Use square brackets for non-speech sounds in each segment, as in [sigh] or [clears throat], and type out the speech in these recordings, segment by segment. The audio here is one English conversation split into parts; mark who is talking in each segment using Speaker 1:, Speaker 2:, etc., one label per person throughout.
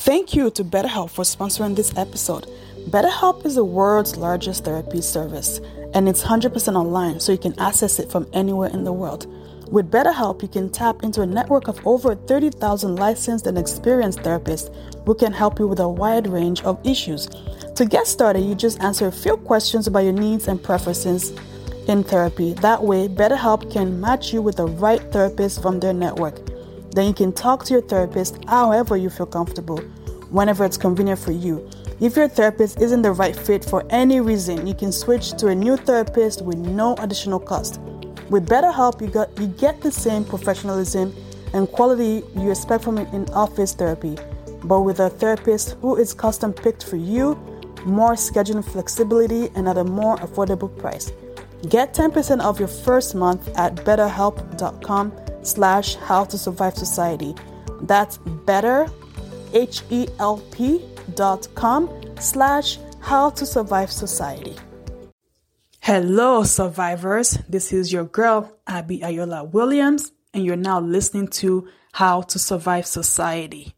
Speaker 1: Thank you to BetterHelp for sponsoring this episode. BetterHelp is the world's largest therapy service, and it's 100% online, so you can access it from anywhere in the world. With BetterHelp, you can tap into a network of over 30,000 licensed and experienced therapists who can help you with a wide range of issues. To get started, you just answer a few questions about your needs and preferences in therapy. That way, BetterHelp can match you with the right therapist from their network. Then you can talk to your therapist however you feel comfortable, whenever it's convenient for you. If your therapist isn't the right fit for any reason, you can switch to a new therapist with no additional cost. With BetterHelp, you, got, you get the same professionalism and quality you expect from in office therapy, but with a therapist who is custom picked for you, more scheduling flexibility, and at a more affordable price. Get 10% off your first month at betterhelp.com slash how to survive society. That's better, H-E-L-P dot com slash how to survive society. Hello, survivors. This is your girl, Abby Ayola Williams, and you're now listening to How to Survive Society.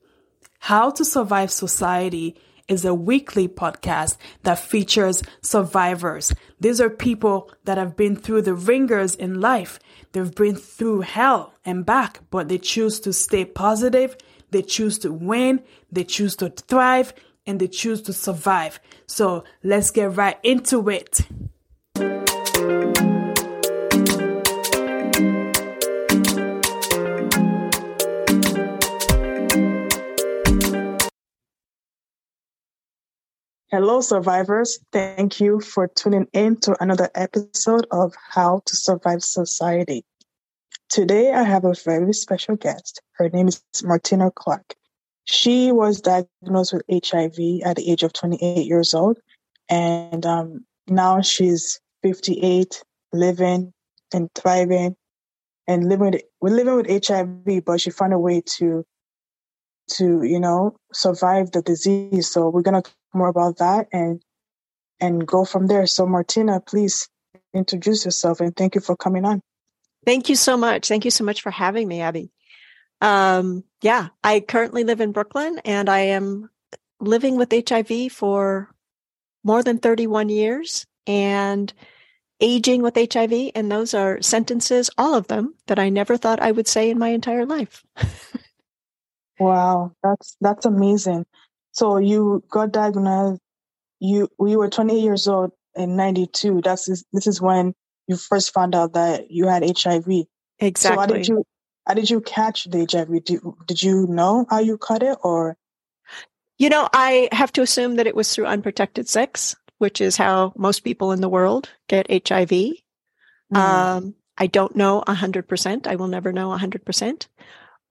Speaker 1: How to Survive Society is a weekly podcast that features survivors. These are people that have been through the ringers in life. They've been through hell and back, but they choose to stay positive. They choose to win. They choose to thrive and they choose to survive. So let's get right into it. Hello, survivors. Thank you for tuning in to another episode of How to Survive Society. Today, I have a very special guest. Her name is Martina Clark. She was diagnosed with HIV at the age of 28 years old, and um, now she's 58, living and thriving, and living. With, living with HIV, but she found a way to to you know survive the disease so we're going to more about that and and go from there. So martina please introduce yourself and thank you for coming on.
Speaker 2: Thank you so much. Thank you so much for having me abby. Um, yeah i currently live in brooklyn and i am living with hiv for more than 31 years and aging with hiv and those are sentences all of them that i never thought i would say in my entire life. [laughs]
Speaker 1: Wow, that's that's amazing. So you got diagnosed. You we were 28 years old in 92. That's this is when you first found out that you had HIV.
Speaker 2: Exactly. So
Speaker 1: how did you how did you catch the HIV? Did, did you know how you caught it, or?
Speaker 2: You know, I have to assume that it was through unprotected sex, which is how most people in the world get HIV. Mm. Um, I don't know 100%. I will never know 100%.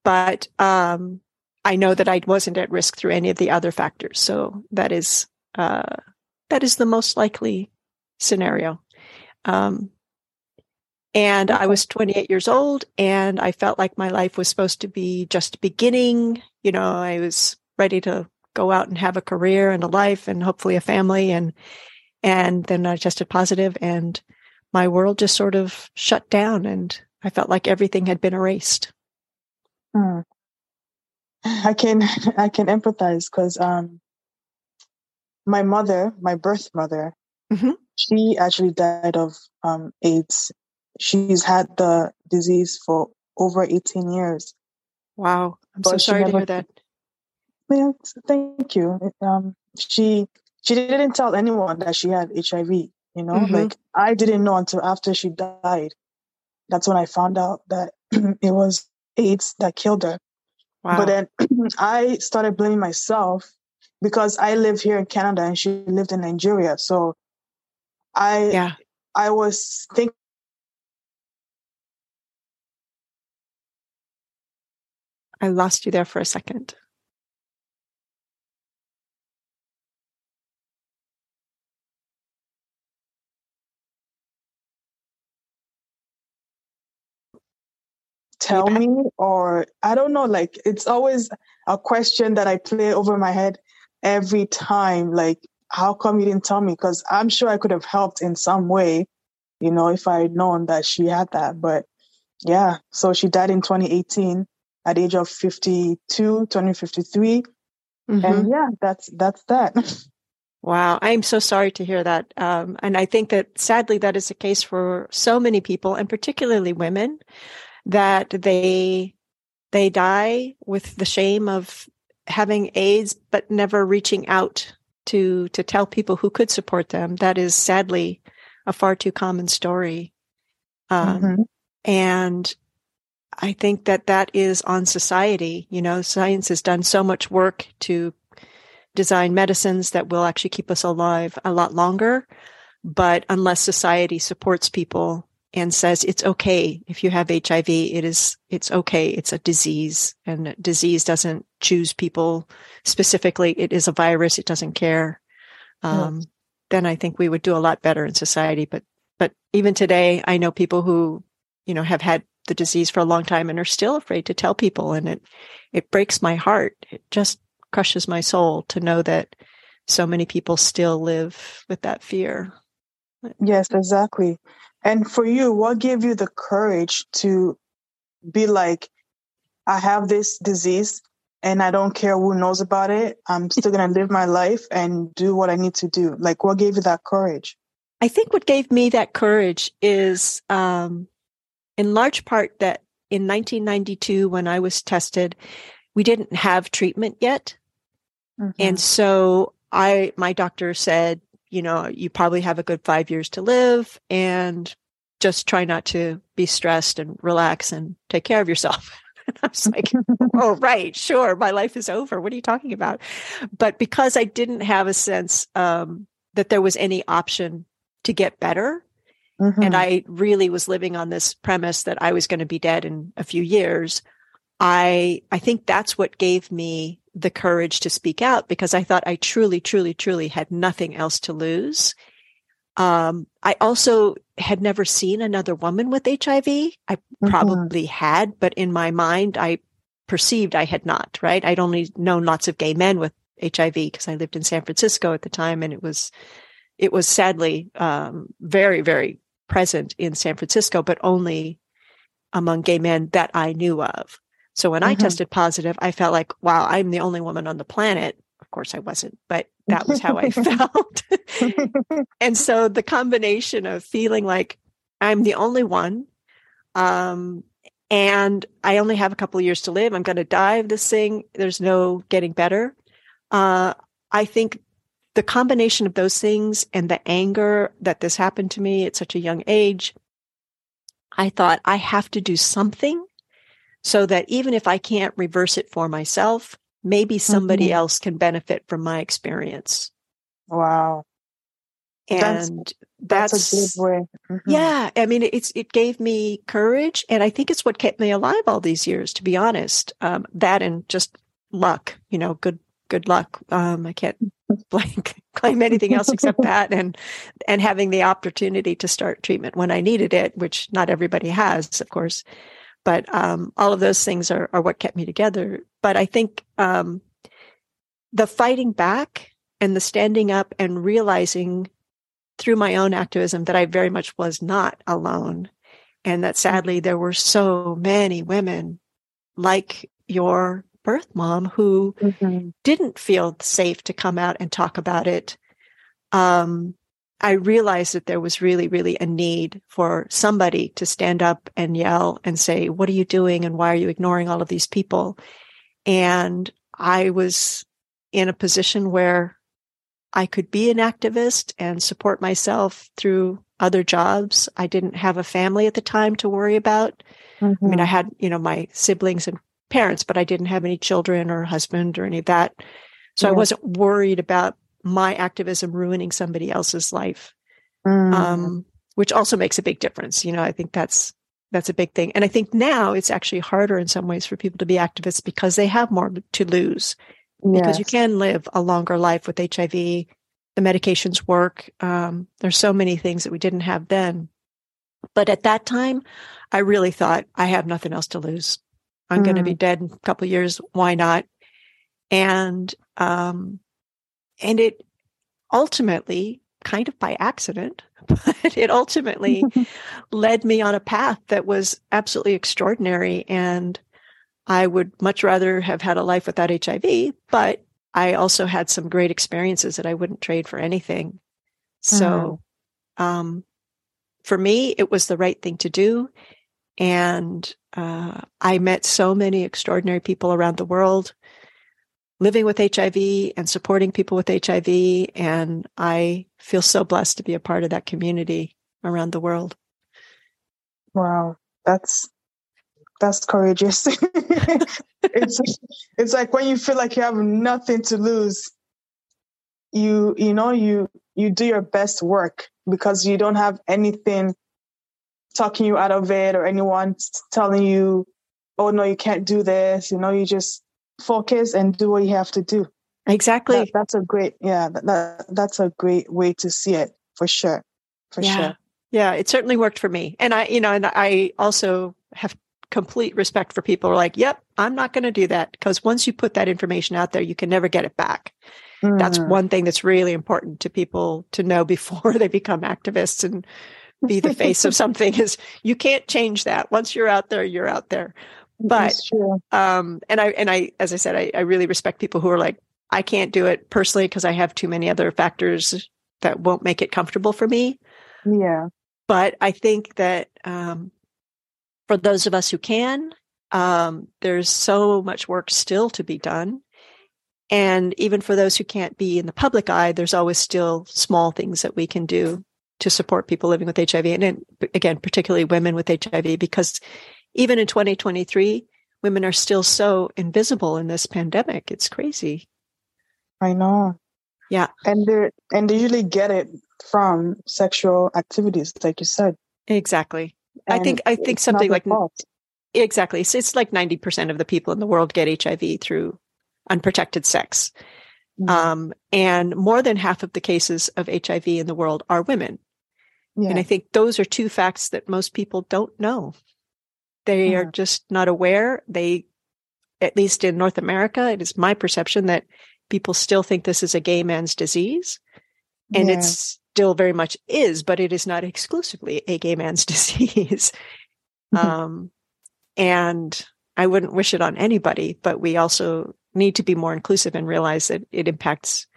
Speaker 2: But um, I know that I wasn't at risk through any of the other factors. So that is uh, that is the most likely scenario. Um, and I was 28 years old, and I felt like my life was supposed to be just beginning. You know, I was ready to go out and have a career and a life, and hopefully a family. And and then I tested positive, and my world just sort of shut down, and I felt like everything had been erased.
Speaker 1: Hmm. I can [laughs] I can empathize because um my mother, my birth mother, mm-hmm. she actually died of um AIDS. She's had the disease for over 18 years.
Speaker 2: Wow. I'm so sorry never, to hear that. [laughs]
Speaker 1: Yeah, thank you. Um she she didn't tell anyone that she had HIV, you know? Mm-hmm. Like I didn't know until after she died. That's when I found out that [clears throat] it was AIDS that killed her. Wow. But then [clears throat] I started blaming myself because I live here in Canada and she lived in Nigeria. So I yeah. I was thinking
Speaker 2: I lost you there for a second.
Speaker 1: Tell me or i don't know like it's always a question that i play over my head every time like how come you didn't tell me because i'm sure i could have helped in some way you know if i had known that she had that but yeah so she died in 2018 at the age of 52 2053 Mm-hmm. And yeah, that's that's that. [laughs]
Speaker 2: Wow, I'm so sorry to hear that. Um, and I think that sadly that is the case for so many people, and particularly women, that they they die with the shame of having AIDS, but never reaching out to to tell people who could support them. That is sadly a far too common story. Um, mm-hmm. And I think that that is on society. You know, science has done so much work to design medicines that will actually keep us alive a lot longer. But unless society supports people and says it's okay if you have HIV, it is, it's okay. It's a disease and disease doesn't choose people specifically. It is a virus. It doesn't care. Um, yes. Then I think we would do a lot better in society. But, but even today, I know people who, you know, have had the disease for a long time and are still afraid to tell people. And it, it breaks my heart. It just crushes my soul to know that so many people still live with that fear.
Speaker 1: Yes, exactly. And for you, what gave you the courage to be like, I have this disease and I don't care who knows about it. I'm [laughs] still going to live my life and do what I need to do. Like, what gave you that courage?
Speaker 2: I think what gave me that courage is, um, in large part, that in 1992, when I was tested, we didn't have treatment yet. Mm-hmm. And so I, my doctor said, you know, you probably have a good five years to live and just try not to be stressed and relax and take care of yourself. [laughs] I was like, [laughs] oh, right, sure, my life is over. What are you talking about? But because I didn't have a sense um, that there was any option to get better, mm-hmm. and I really was living on this premise that I was going to be dead in a few years, I I think that's what gave me the courage to speak out because I thought I truly, truly, truly had nothing else to lose. Um, I also had never seen another woman with HIV. I mm-hmm. probably had, but in my mind, I perceived I had not, right? I'd only known lots of gay men with HIV because I lived in San Francisco at the time and it was, it was sadly, um, very, very present in San Francisco, but only among gay men that I knew of. So when mm-hmm. I tested positive, I felt like, wow, I'm the only woman on the planet. Of course I wasn't, but that was how I [laughs] [laughs] felt. and so the combination of feeling like I'm the only one, um, and I only have a couple of years to live. I'm going to die of this thing. There's no getting better. Uh, I think the combination of those things and the anger that this happened to me at such a young age, I thought I have to do something so that even if I can't reverse it for myself, maybe somebody mm-hmm. else can benefit from my experience.
Speaker 1: Wow.
Speaker 2: And that's,
Speaker 1: that's, a good way.
Speaker 2: Mm-hmm. Yeah. I mean, it's, it gave me courage. And I think it's what kept me alive all these years, to be honest. Um, that and just luck, you know, good, good luck. Um, I can't [laughs] blank claim anything else except that and, and having the opportunity to start treatment when I needed it, which not everybody has, of course. But um, all of those things are, are what kept me together. But I think um, the fighting back and the standing up and realizing through my own activism that I very much was not alone. And that sadly, there were so many women like your birth mom who mm-hmm. didn't feel safe to come out and talk about it. Um, I realized that there was really, really a need for somebody to stand up and yell and say, what are you doing? And why are you ignoring all of these people? And I was in a position where I could be an activist and support myself through other jobs. I didn't have a family at the time to worry about. Mm-hmm. I mean, I mm-hmm. had, you know, my siblings and parents, but I didn't have any children or husband or any of that. So yeah. I wasn't worried about my activism ruining somebody else's life. Mm. Um, which also makes a big difference. You know, I think that's that's a big thing. And I think now it's actually harder in some ways for people to be activists because they have more to lose. Yes. Because you can live a longer life with HIV. The medications work. Um, there's so many things that we didn't have then. But at that time, I really thought I have nothing else to lose. I'm mm. going to be dead in a couple years. Why not? And um, and it ultimately, kind of by accident, [laughs] but it ultimately [laughs] led me on a path that was absolutely extraordinary. And I would much rather have had a life without HIV, but I also had some great experiences that I wouldn't trade for anything. So, mm. um, for me, it was the right thing to do. And uh, I met so many extraordinary people around the world living with HIV and supporting people with HIV. And I feel so blessed to be a part of that community around the world.
Speaker 1: Wow. That's, that's courageous. [laughs] it's, it's like when you feel like you have nothing to lose, you, you know, you, you do your best work because you don't have anything talking you out of it or anyone telling you, oh no, you can't do this. You know, you just focus and do what you have to do.
Speaker 2: Exactly.
Speaker 1: That, that's a great, yeah, that, that, that's a great way to see it for sure. For
Speaker 2: yeah.
Speaker 1: sure.
Speaker 2: Yeah, it certainly worked for me. And I, you know, and I also have complete respect for people who are like, yep, I'm not going to do that. Because once you put that information out there, you can never get it back. Mm. That's one thing that's really important to people to know [laughs] before they become activists and be the face of [laughs] something is you can't change that. Once you're out there, you're out there but um and i and i as i said I, I really respect people who are like i can't do it personally because i have too many other factors that won't make it comfortable for me.
Speaker 1: Yeah.
Speaker 2: But i think that um for those of us who can um there's so much work still to be done. And even for those who can't be in the public eye there's always still small things that we can do to support people living with hiv and, and again particularly women with hiv because even in 2023, women are still so invisible in this pandemic. It's crazy.
Speaker 1: I know.
Speaker 2: Yeah.
Speaker 1: And they and they usually get it from sexual activities, like you said.
Speaker 2: Exactly. And I think I think something like fault. exactly. So it's like 90% of the people in the world get HIV through unprotected sex. Mm-hmm. Um, and more than half of the cases of HIV in the world are women. Yeah. And I think those are two facts that most people don't know. They are just not aware. They, at least in North America, it is my perception that people still think this is a gay man's disease. And yeah. it still very much is, but it is not exclusively a gay man's [laughs] disease. Mm-hmm. Um, and I wouldn't wish it on anybody, but we also need to be more inclusive and realize that it impacts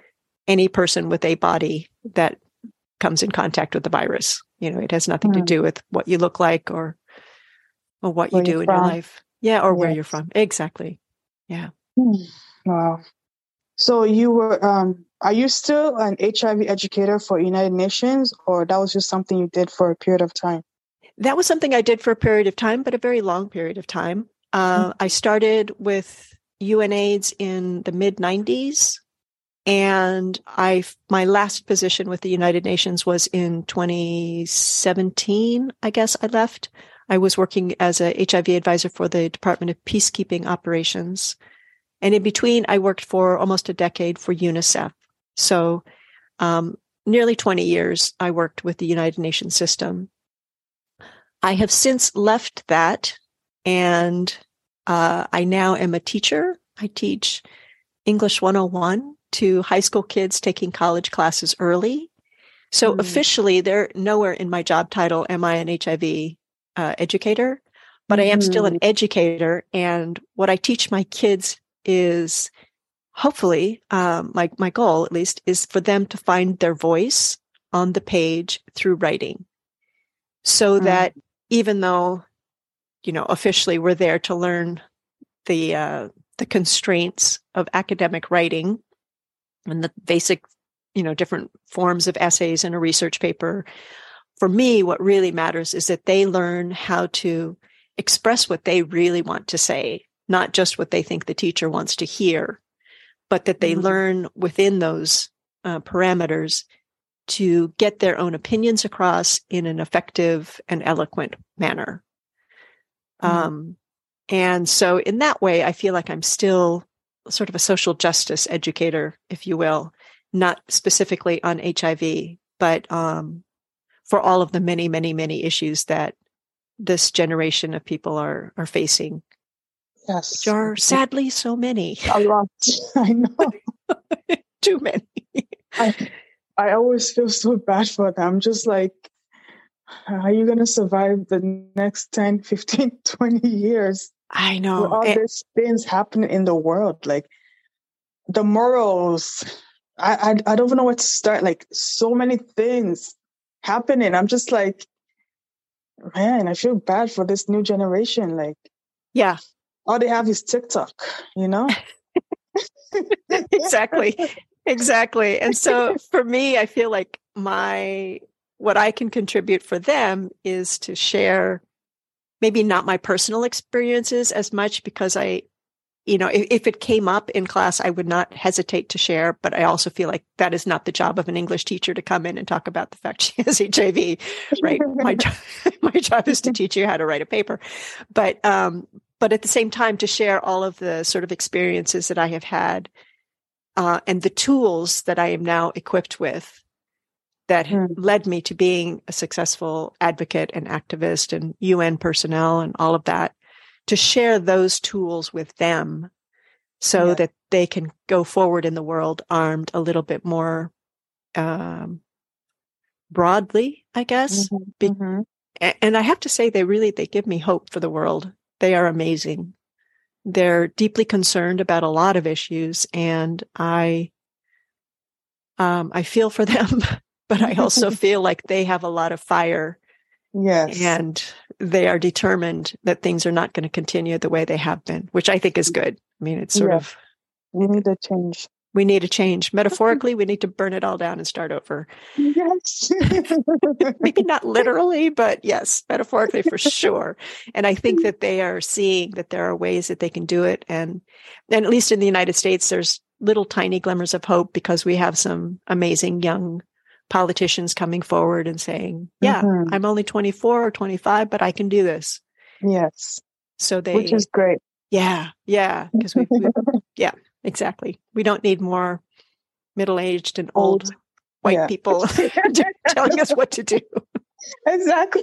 Speaker 2: any person with a body that comes in contact with the virus. You know, it has nothing mm. to do with what you look like or or what you do in from. your life. Yeah, or yes. where you're from. Exactly. Yeah.
Speaker 1: Hmm. Wow. So you were um are you still an HIV educator for United Nations or that was just something you did for a period of time?
Speaker 2: That was something I did for a period of time, but a very long period of time. Uh, mm-hmm. I started with UNAIDS in the mid 90s and I my last position with the United Nations was in 2017, I guess I left. I was working as a HIV advisor for the Department of Peacekeeping Operations. And in between, I worked for almost a decade for UNICEF. So, um, nearly 20 years, I worked with the United Nations system. I have since left that and uh, I now am a teacher. I teach English 101 to high school kids taking college classes early. So mm. officially, they're nowhere in my job title am I an HIV uh, educator, but mm-hmm. I am still an mm-hmm. educator. And what I teach my kids is hopefully, um, my, my goal at least is for them to find their voice on the page through writing so mm-hmm. that even though, you know, officially we're there to learn the, uh, the constraints of academic writing and the basic, you know, different forms of essays in a research paper for me, what really matters is that they learn how to express what they really want to say, not just what they think the teacher wants to hear, but that they mm-hmm. learn within those uh, parameters to get their own opinions across in an effective and eloquent manner. Mm-hmm. Um, and so, in that way, I feel like I'm still sort of a social justice educator, if you will, not specifically on HIV, but um, for all of the many, many, many issues that this generation of people are are facing.
Speaker 1: Yes,
Speaker 2: which are sadly so many.
Speaker 1: A lot, [laughs] I know. [laughs]
Speaker 2: Too many.
Speaker 1: I I always feel so bad for them. Just like, how are you going to survive the next 10, [laughs] 15, 20 years?
Speaker 2: I know.
Speaker 1: With all eh these things happening in the world, like the morals. I, I I don't know where to start. Like so many things happening. I'm just like, man, I feel bad for this new generation. Like,
Speaker 2: yeah,
Speaker 1: all they have is TikTok. You know. [laughs]
Speaker 2: exactly, exactly. And so for me, I feel like my what I can contribute for them is to share maybe not my personal experiences as much because I, you know, if, if, it came up in class, I would not hesitate to share. But I also feel like that is not the job of an English teacher to come in and talk about the fact [laughs] she has HIV, right? my [laughs] job, [laughs] my job is to teach you how to write a paper, but um, but at the same time to share all of the sort of experiences that I have had uh, and the tools that I am now equipped with that mm. led me to being a successful advocate and activist and UN personnel and all of that to share those tools with them so yeah. that they can go forward in the world armed a little bit more um, broadly, I guess. Mm-hmm. Be- mm-hmm. And I have to say, they really they give me hope for the world. They are amazing. They're deeply concerned about a lot of issues, and I um, I feel for [laughs] them but I also [laughs] feel like they have a lot of fire.
Speaker 1: Yes.
Speaker 2: And they are determined that things are not going to continue the way they have been, which I think is mm-hmm. good. I mean, it's sort yeah. of.
Speaker 1: We need a change.
Speaker 2: We need a change. Metaphorically, [laughs] we need to burn it all down and start over.
Speaker 1: Yes. [laughs]
Speaker 2: Maybe not literally, but yes, metaphorically for sure. And I think mm-hmm. that they are seeing that there are ways that they can do it. And, and at least in the United States, there's little tiny glimmers of hope because we have some amazing young politicians coming forward and saying, yeah, mm-hmm. I'm only 24 or 25, but I can do this.
Speaker 1: Yes.
Speaker 2: So they,
Speaker 1: which is great.
Speaker 2: Yeah. Yeah. Because we, we, [laughs] yeah, exactly. We don't need more middle aged and old, old white yeah. people [laughs] [laughs] telling us what to do.
Speaker 1: Exactly.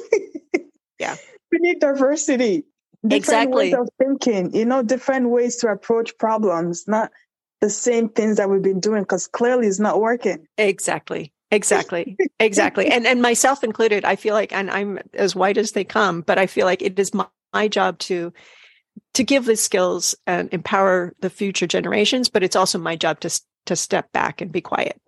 Speaker 2: Yeah.
Speaker 1: We need diversity. Different
Speaker 2: exactly.
Speaker 1: ways of thinking, you know, different ways to approach problems, not the same things that we've been doing because clearly it's not working.
Speaker 2: Exactly. Exactly. Exactly. and and myself included, I feel like and I'm as white as they come, but I feel like it is my, my job to to give the skills and empower the future generations, but it's also my job to to step back and be quiet.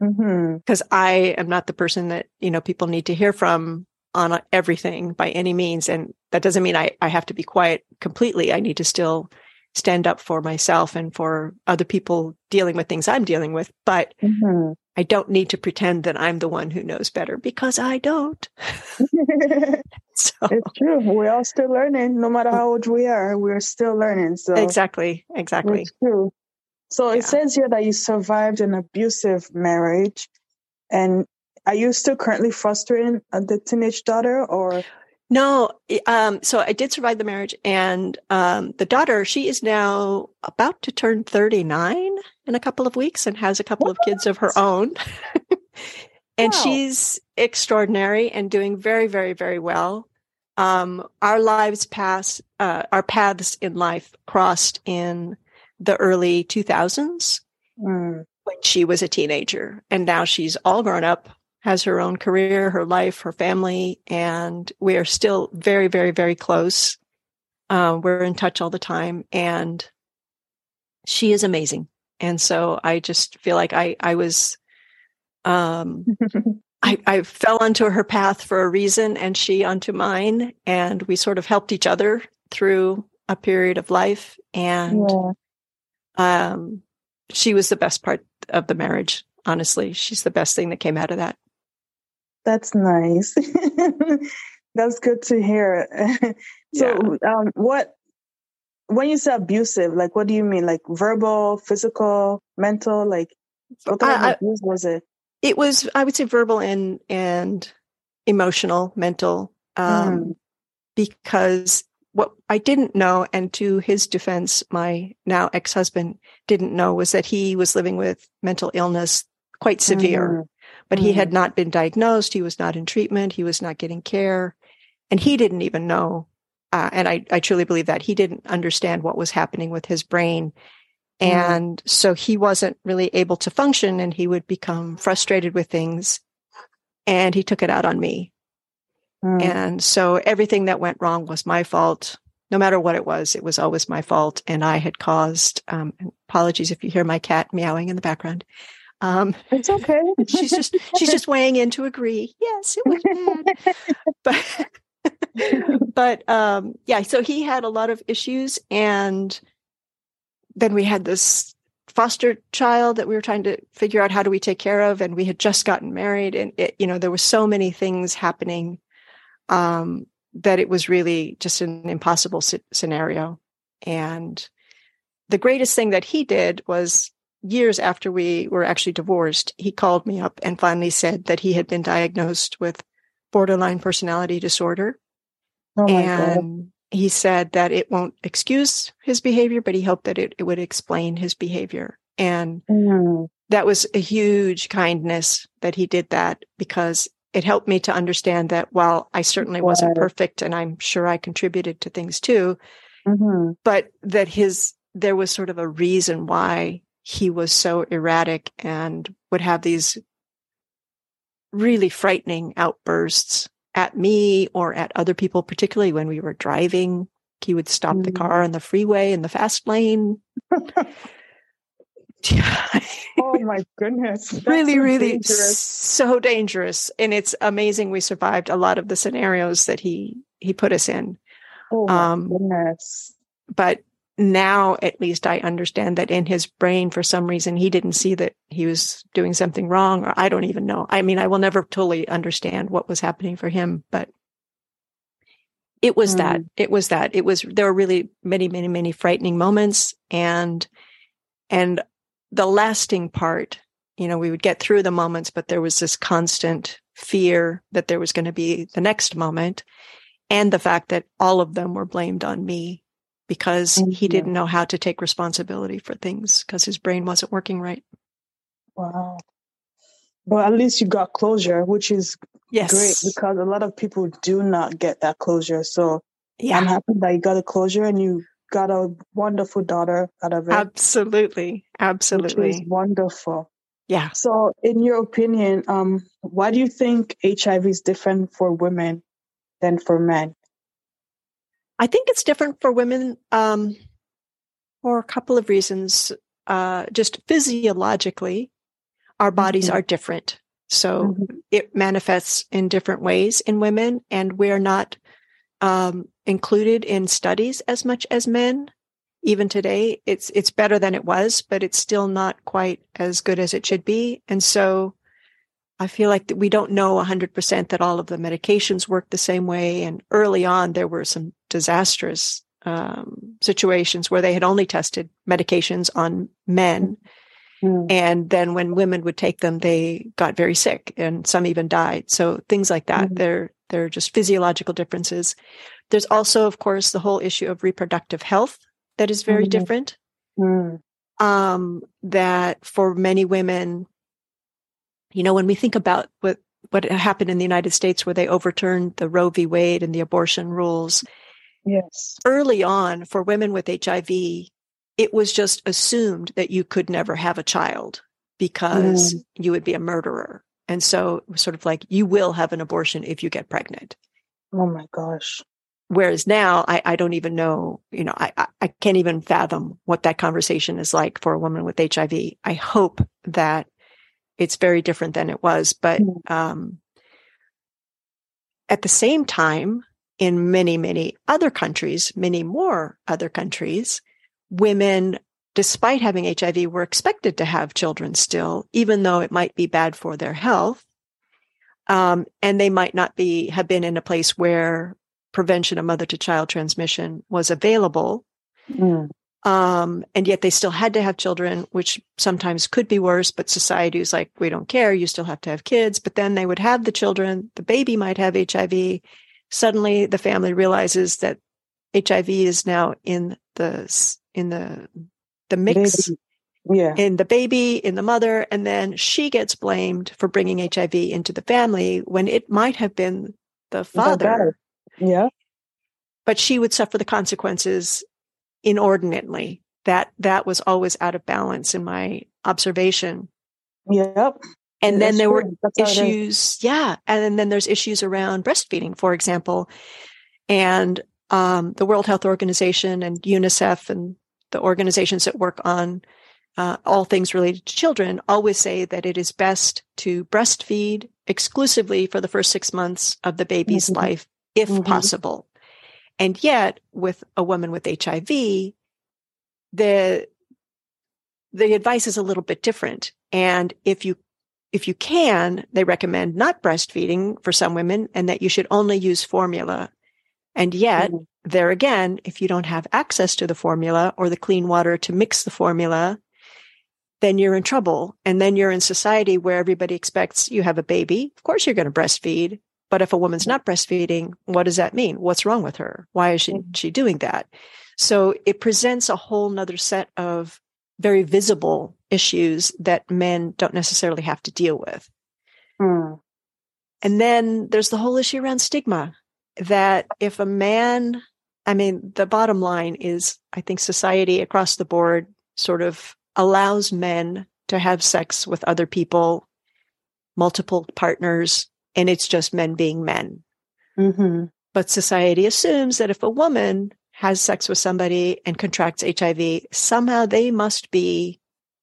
Speaker 2: Because mm-hmm. I am not the person that, you know, people need to hear from on everything by any means. And that doesn't mean I, I have to be quiet completely. I need to still stand up for myself and for other people dealing with things I'm dealing with. But mm-hmm. I don't need to pretend that I'm the one who knows better because I don't. [laughs]
Speaker 1: so, it's true. We're all still learning, no matter how old we are. We're still learning. So
Speaker 2: exactly, exactly.
Speaker 1: It's true. So yeah. it says here that you survived an abusive marriage, and are you still currently fostering uh, the teenage daughter, or?
Speaker 2: No, um, so I did survive the marriage, and um, the daughter, she is now about to turn 39 in a couple of weeks and has a couple what? of kids of her own. [laughs] and wow. she's extraordinary and doing very, very, very well. Um, our lives pass, uh, our paths in life crossed in the early 2000s mm. when she was a teenager, and now she's all grown up has her own career, her life, her family, and we are still very, very, very close. Uh, we're in touch all the time, and she is amazing. And so I just feel like I, I was, um, I, [laughs] I fell onto her path for a reason, and she onto mine, and we sort of helped each other through a period of life, and yeah. um, she was the best part of the marriage. Honestly, she's the best thing that came out of that.
Speaker 1: That's nice. [laughs] That's good to hear. [laughs] so, yeah. um, what when you say abusive, like what do you mean? Like verbal, physical, mental? Like what kind I, of abuse was it?
Speaker 2: It was, I would say, verbal and and emotional, mental. Um, mm. Because what I didn't know, and to his defense, my now ex husband didn't know, was that he was living with mental illness quite severe. Mm but mm-hmm. he had mm. not been diagnosed. He was not in treatment. He was not getting care. And he didn't even know. Uh, and I, I truly believe that he didn't understand what was happening with his brain. Mm. And mm-hmm. so he wasn't really able to function and he would become frustrated with things. And he took it out on me. Mm. And so everything that went wrong was my fault. no matter what it was, it was always my fault. And I had caused, um, apologies if you hear my cat meowing in the background.
Speaker 3: Um, [laughs] it's okay. [laughs]
Speaker 2: she's just, she's just weighing in to agree. Yes, it was bad. [laughs] but, but, um, yeah, so he had a lot of issues and then we had this foster child that we were trying to figure out how do we take care of and we had just gotten married and it, you know there were so many things happening um, that it was really just an impossible scenario. And the greatest thing that he did was years after we were actually divorced, he called me up and finally said that he had been diagnosed with borderline personality disorder.
Speaker 3: Oh
Speaker 2: and
Speaker 3: God.
Speaker 2: he said that it won't excuse his behavior, but he hoped that it, it would explain his behavior. And
Speaker 3: mm.
Speaker 2: that was a huge kindness that he did that because it helped me to understand that while I certainly wasn't perfect and I'm sure I contributed to things too,
Speaker 3: mm-hmm.
Speaker 2: but that his, there was sort of a reason why he was so erratic and would have these really frightening outbursts at me or at other people, particularly when we were driving. He would stop mm-hmm. the car on the freeway in the fast lane. [laughs]
Speaker 3: oh my goodness. [laughs]
Speaker 2: That's really, so really dangerous. so dangerous. And it's amazing we survived a lot of the scenarios that he he put us in.
Speaker 3: Oh my um, goodness.
Speaker 2: But now at least I understand that in his brain, for some reason, he didn't see that he was doing something wrong, or I don't even know. I mean, I will never totally understand what was happening for him, but it was mm. that. It was that. It was, there were really many, many, many frightening moments. And, and the lasting part, you know, we would get through the moments, but there was this constant fear that there was going to be the next moment. And the fact that all of them were blamed on me because mm-hmm. he didn't know how to take responsibility for things because his brain wasn't working right.
Speaker 3: Wow. Well, at least you got closure, which is
Speaker 2: yes.
Speaker 3: great because a lot of people do not get that closure. So
Speaker 2: yeah.
Speaker 3: I'm happy that you got a closure and you got a wonderful daughter out of it.
Speaker 2: Absolutely. Absolutely.
Speaker 3: Wonderful.
Speaker 2: Yeah.
Speaker 3: So in your opinion, um, why do you think HIV is different for women than for men?
Speaker 2: I think it's different for women um, for a couple of reasons. Uh, just physiologically, our bodies mm-hmm. are different. So mm-hmm. it manifests in different ways in women, and we're not um, included in studies as much as men. Even today, it's it's better than it was, but it's still not quite as good as it should be. And so, I feel like that we don't know 100% that all of the medications work the same way. And early on, there were some disastrous um, situations where they had only tested medications on men. Mm. And then when women would take them, they got very sick and some even died. So things like that, mm. they're, they're just physiological differences. There's also, of course, the whole issue of reproductive health that is very mm-hmm. different.
Speaker 3: Mm.
Speaker 2: Um, that for many women, you know, when we think about what, what happened in the United States where they overturned the Roe v. Wade and the abortion rules.
Speaker 3: Yes.
Speaker 2: Early on for women with HIV, it was just assumed that you could never have a child because mm. you would be a murderer. And so it was sort of like, you will have an abortion if you get pregnant.
Speaker 3: Oh my gosh.
Speaker 2: Whereas now I, I don't even know, you know, I, I can't even fathom what that conversation is like for a woman with HIV. I hope that it's very different than it was. But mm. um, at the same time, in many, many other countries, many more other countries, women, despite having HIV, were expected to have children still, even though it might be bad for their health. Um, and they might not be have been in a place where prevention of mother to child transmission was available.
Speaker 3: Mm.
Speaker 2: Um, and yet they still had to have children, which sometimes could be worse, but society was like, we don't care. You still have to have kids. But then they would have the children. The baby might have HIV. Suddenly the family realizes that HIV is now in the, in the, the mix.
Speaker 3: Baby. Yeah.
Speaker 2: In the baby, in the mother, and then she gets blamed for bringing HIV into the family when it might have been the father
Speaker 3: yeah.
Speaker 2: But she would suffer the consequences inordinately. That that was always out of balance in my observation.
Speaker 3: Yep.
Speaker 2: And then there true. were That's issues, yeah. And then there's issues around breastfeeding, for example. And um, the World Health Organization and UNICEF and the organizations that work on uh, all things related to children always say that it is best to breastfeed exclusively for the first six months of the baby's mm-hmm. life, if mm-hmm. possible. And yet, with a woman with HIV, the the advice is a little bit different. And if you if you can, they recommend not breastfeeding for some women and that you should only use formula. And yet, mm-hmm. there again, if you don't have access to the formula or the clean water to mix the formula, then you're in trouble. And then you're in society where everybody expects you have a baby. Of course, you're going to breastfeed. But if a woman's not breastfeeding, what does that mean? What's wrong with her? Why is she, mm-hmm. she doing that? So it presents a whole nother set of very visible issues that men don't necessarily have to deal with. Mm. And then there's the whole issue around stigma that if a man, I mean, the bottom line is I think society across the board sort of allows men to have sex with other people, multiple partners, and it's just men being men. Mm-hmm. But society assumes that if a woman has sex with somebody and contracts HIV, somehow they must be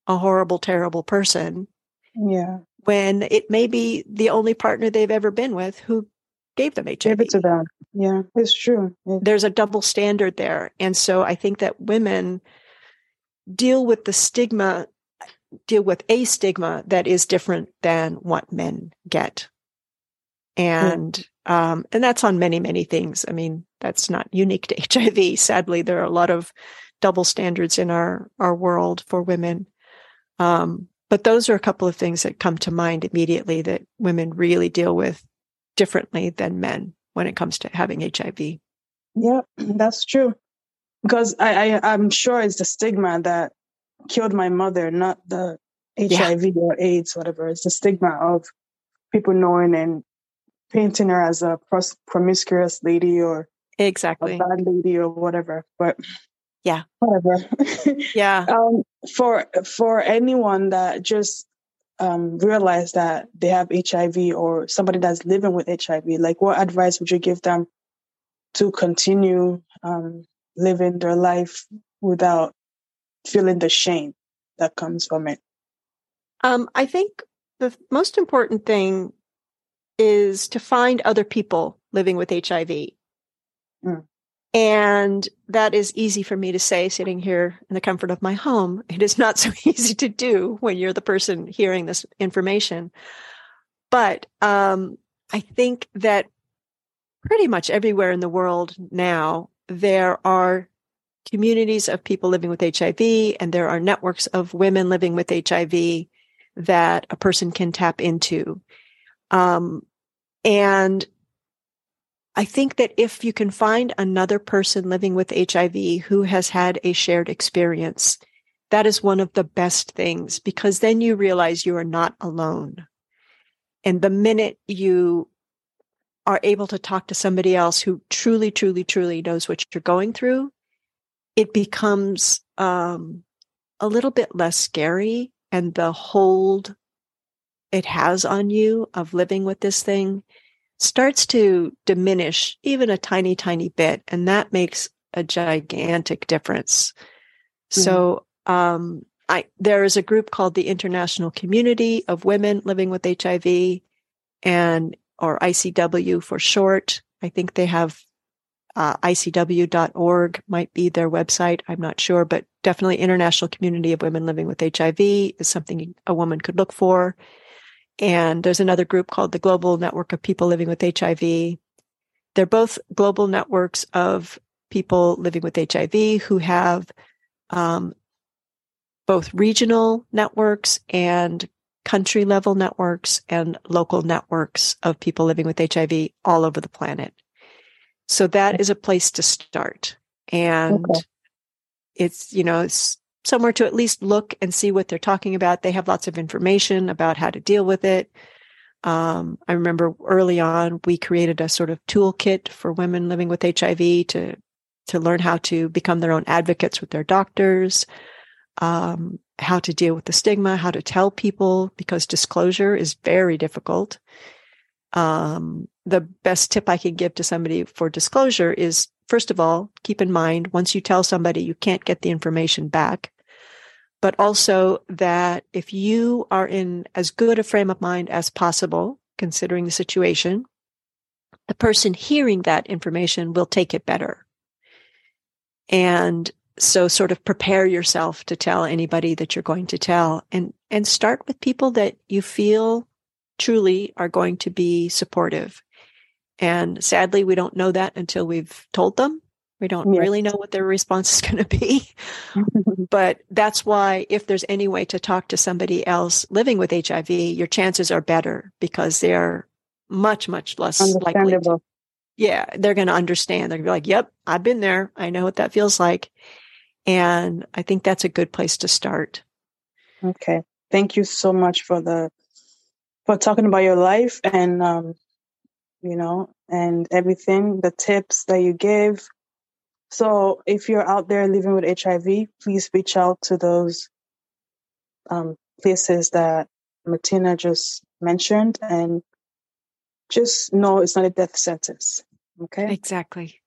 Speaker 2: a horrible, terrible person.
Speaker 3: Yeah.
Speaker 2: When it may be the only partner they've ever been with who gave them HIV.
Speaker 3: Gave it to them. Yeah, it's true.
Speaker 2: It's- There's a double standard there. And so I think that women deal with the stigma, deal with a stigma that is different than what men get. And, um, and that's on many, many things. I mean, that's not unique to HIV. Sadly, there are a lot of double standards in our, our world for women. Um, but those are a couple of things that come to mind immediately that women really deal with differently than men when it comes to having HIV.
Speaker 3: Yeah, [clears throat] that's true. Because I, I I'm sure it's the stigma that killed my mother, not the HIV yeah. or AIDS, whatever. It's the stigma of people knowing and painting her as a promiscuous lady or
Speaker 2: exactly
Speaker 3: a bad lady or whatever. But
Speaker 2: yeah,
Speaker 3: whatever.
Speaker 2: yeah. [laughs]
Speaker 3: um, for for anyone that just um, realize that they have HIV or somebody that's living with HIV, like what advice would you give them to continue um, living their life without feeling the shame that comes from it?
Speaker 2: Um, I think the most important thing is to find other people living with HIV. Mm. And that is easy for me to say sitting here in the comfort of my home. It is not [laughs] so easy to do when you're the person hearing this information. But um, I think that pretty much everywhere in the world now, there are communities of people living with HIV and there are networks of women living with HIV that a person can tap into. Um, and I think that if you can find another person living with HIV who has had a shared experience, that is one of the best things because then you realize you are not alone. And the minute you are able to talk to somebody else who truly, truly, truly knows what you're going through, it becomes um, a little bit less scary. And the hold it has on you of living with this thing starts to diminish even a tiny, tiny bit. And that makes a gigantic difference. Mm-hmm. So, um, I, there is a group called the International Community of Women Living with HIV and, or ICW for short. I think they have, uh, ICW.org might be their website. I'm not sure, but definitely International Community of Women Living with HIV is something a woman could look for. And there's another group called the Global Network of People Living with HIV. They're both global networks of people living with HIV who have um, both regional networks and country level networks and local networks of people living with HIV all over the planet. So that is a place to start. And okay. it's, you know, it's somewhere to at least look and see what they're talking about. They have lots of information about how to deal with it. Um, I remember early on, we created a sort of toolkit for women living with HIV to to learn how to become their own advocates with their doctors, um, how to deal with the stigma, how to tell people because disclosure is very difficult. Um, the best tip I can give to somebody for disclosure is first of all, keep in mind once you tell somebody you can't get the information back, but also that if you are in as good a frame of mind as possible, considering the situation, the person hearing that information will take it better. And so sort of prepare yourself to tell anybody that you're going to tell and, and start with people that you feel truly are going to be supportive. And sadly, we don't know that until we've told them. We don't yes. really know what their response is [laughs] going to be. [laughs] but that's why, if there's any way to talk to somebody else living with HIV, your chances are better because they're much, much less likely. To, yeah, they're going to understand. They're going to be like, yep, I've been there. I know what that feels like. And I think that's a good place to start.
Speaker 3: Okay. Thank you so much for the, for talking about your life and, um, you know, and everything, the tips that you gave. So if you're out there living with HIV, please reach out to those um, places that Martina just mentioned and just know it's not a death sentence. Okay.
Speaker 2: Exactly.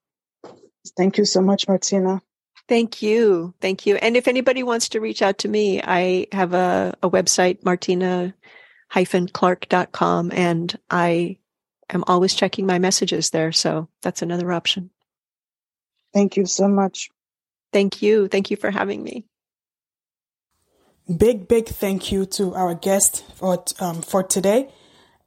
Speaker 3: Thank you so much, Martina.
Speaker 2: Thank you. Thank you. And if anybody wants to reach out to me, I have a, a website, martina-clark.com, and I am always checking my messages there. So that's another option.
Speaker 3: Thank you so much.
Speaker 2: Thank you. Thank you for having me.
Speaker 1: Big, big thank you to our guest for, um, for today.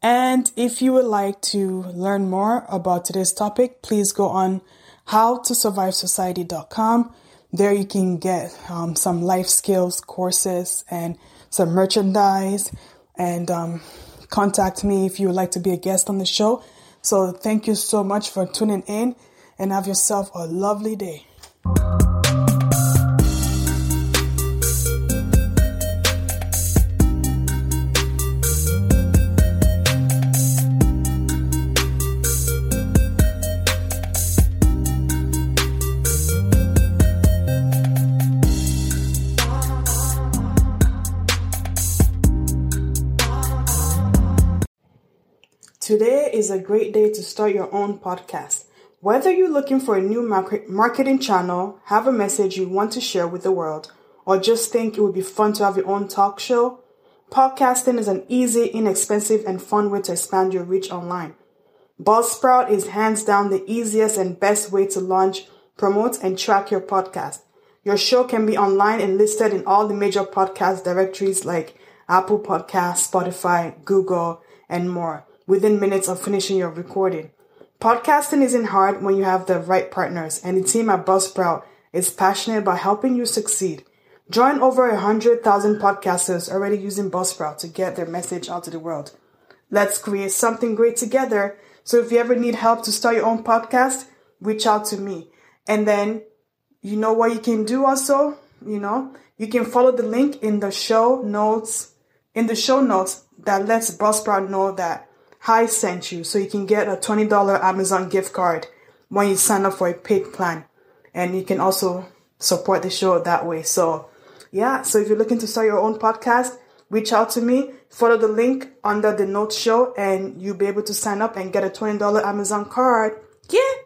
Speaker 1: And if you would like to learn more about today's topic, please go on howtosurvivesociety.com. There you can get um, some life skills courses and some merchandise and um, contact me if you would like to be a guest on the show. So thank you so much for tuning in and have yourself a lovely day. Is a great day to start your own podcast. Whether you're looking for a new market marketing channel, have a message you want to share with the world, or just think it would be fun to have your own talk show, podcasting is an easy, inexpensive, and fun way to expand your reach online. Buzzsprout is hands down the easiest and best way to launch, promote, and track your podcast. Your show can be online and listed in all the major podcast directories like Apple Podcasts, Spotify, Google, and more within minutes of finishing your recording. Podcasting isn't hard when you have the right partners, and the team at Buzzsprout is passionate about helping you succeed. Join over 100,000 podcasters already using Buzzsprout to get their message out to the world. Let's create something great together. So if you ever need help to start your own podcast, reach out to me. And then you know what you can do also? You know, you can follow the link in the show notes, in the show notes that lets Buzzsprout know that Hi sent you so you can get a $20 Amazon gift card when you sign up for a paid plan. And you can also support the show that way. So yeah, so if you're looking to start your own podcast, reach out to me, follow the link under the notes show and you'll be able to sign up and get a $20 Amazon card. Yeah.